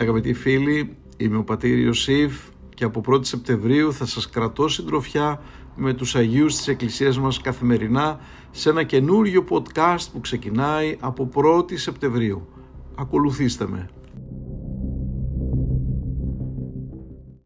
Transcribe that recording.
Αγαπητοί φίλοι, είμαι ο Πατήρ Ιωσήφ και από 1η Σεπτεμβρίου θα σας κρατώ συντροφιά με τους Αγίους της Εκκλησίας μας καθημερινά σε ένα καινούριο podcast που ξεκινάει από 1η Σεπτεμβρίου. Ακολουθήστε με.